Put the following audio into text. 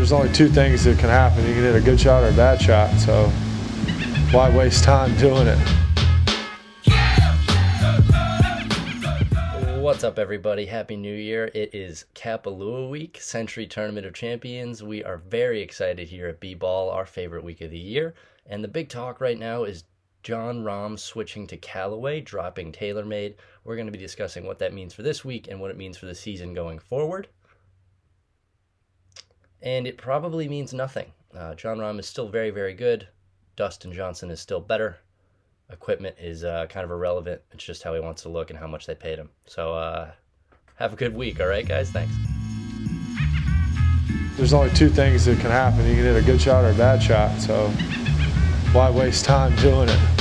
there's only two things that can happen. You can hit a good shot or a bad shot. So why waste time doing it? What's up, everybody? Happy New Year. It is Kapalua Week, Sentry Tournament of Champions. We are very excited here at B Ball, our favorite week of the year. And the big talk right now is Jon Rahm switching to Callaway, dropping TaylorMade. We're going to be discussing what that means for this week and what it means for the season going forward. And it probably means nothing. Uh, Jon Rahm is still very, very good. Dustin Johnson is still better. Equipment is uh, kind of irrelevant. It's just how he wants to look and how much they paid him. So uh, have a good week, all right, guys? Thanks. There's only two things that can happen. You can hit a good shot or a bad shot. So why waste time doing it?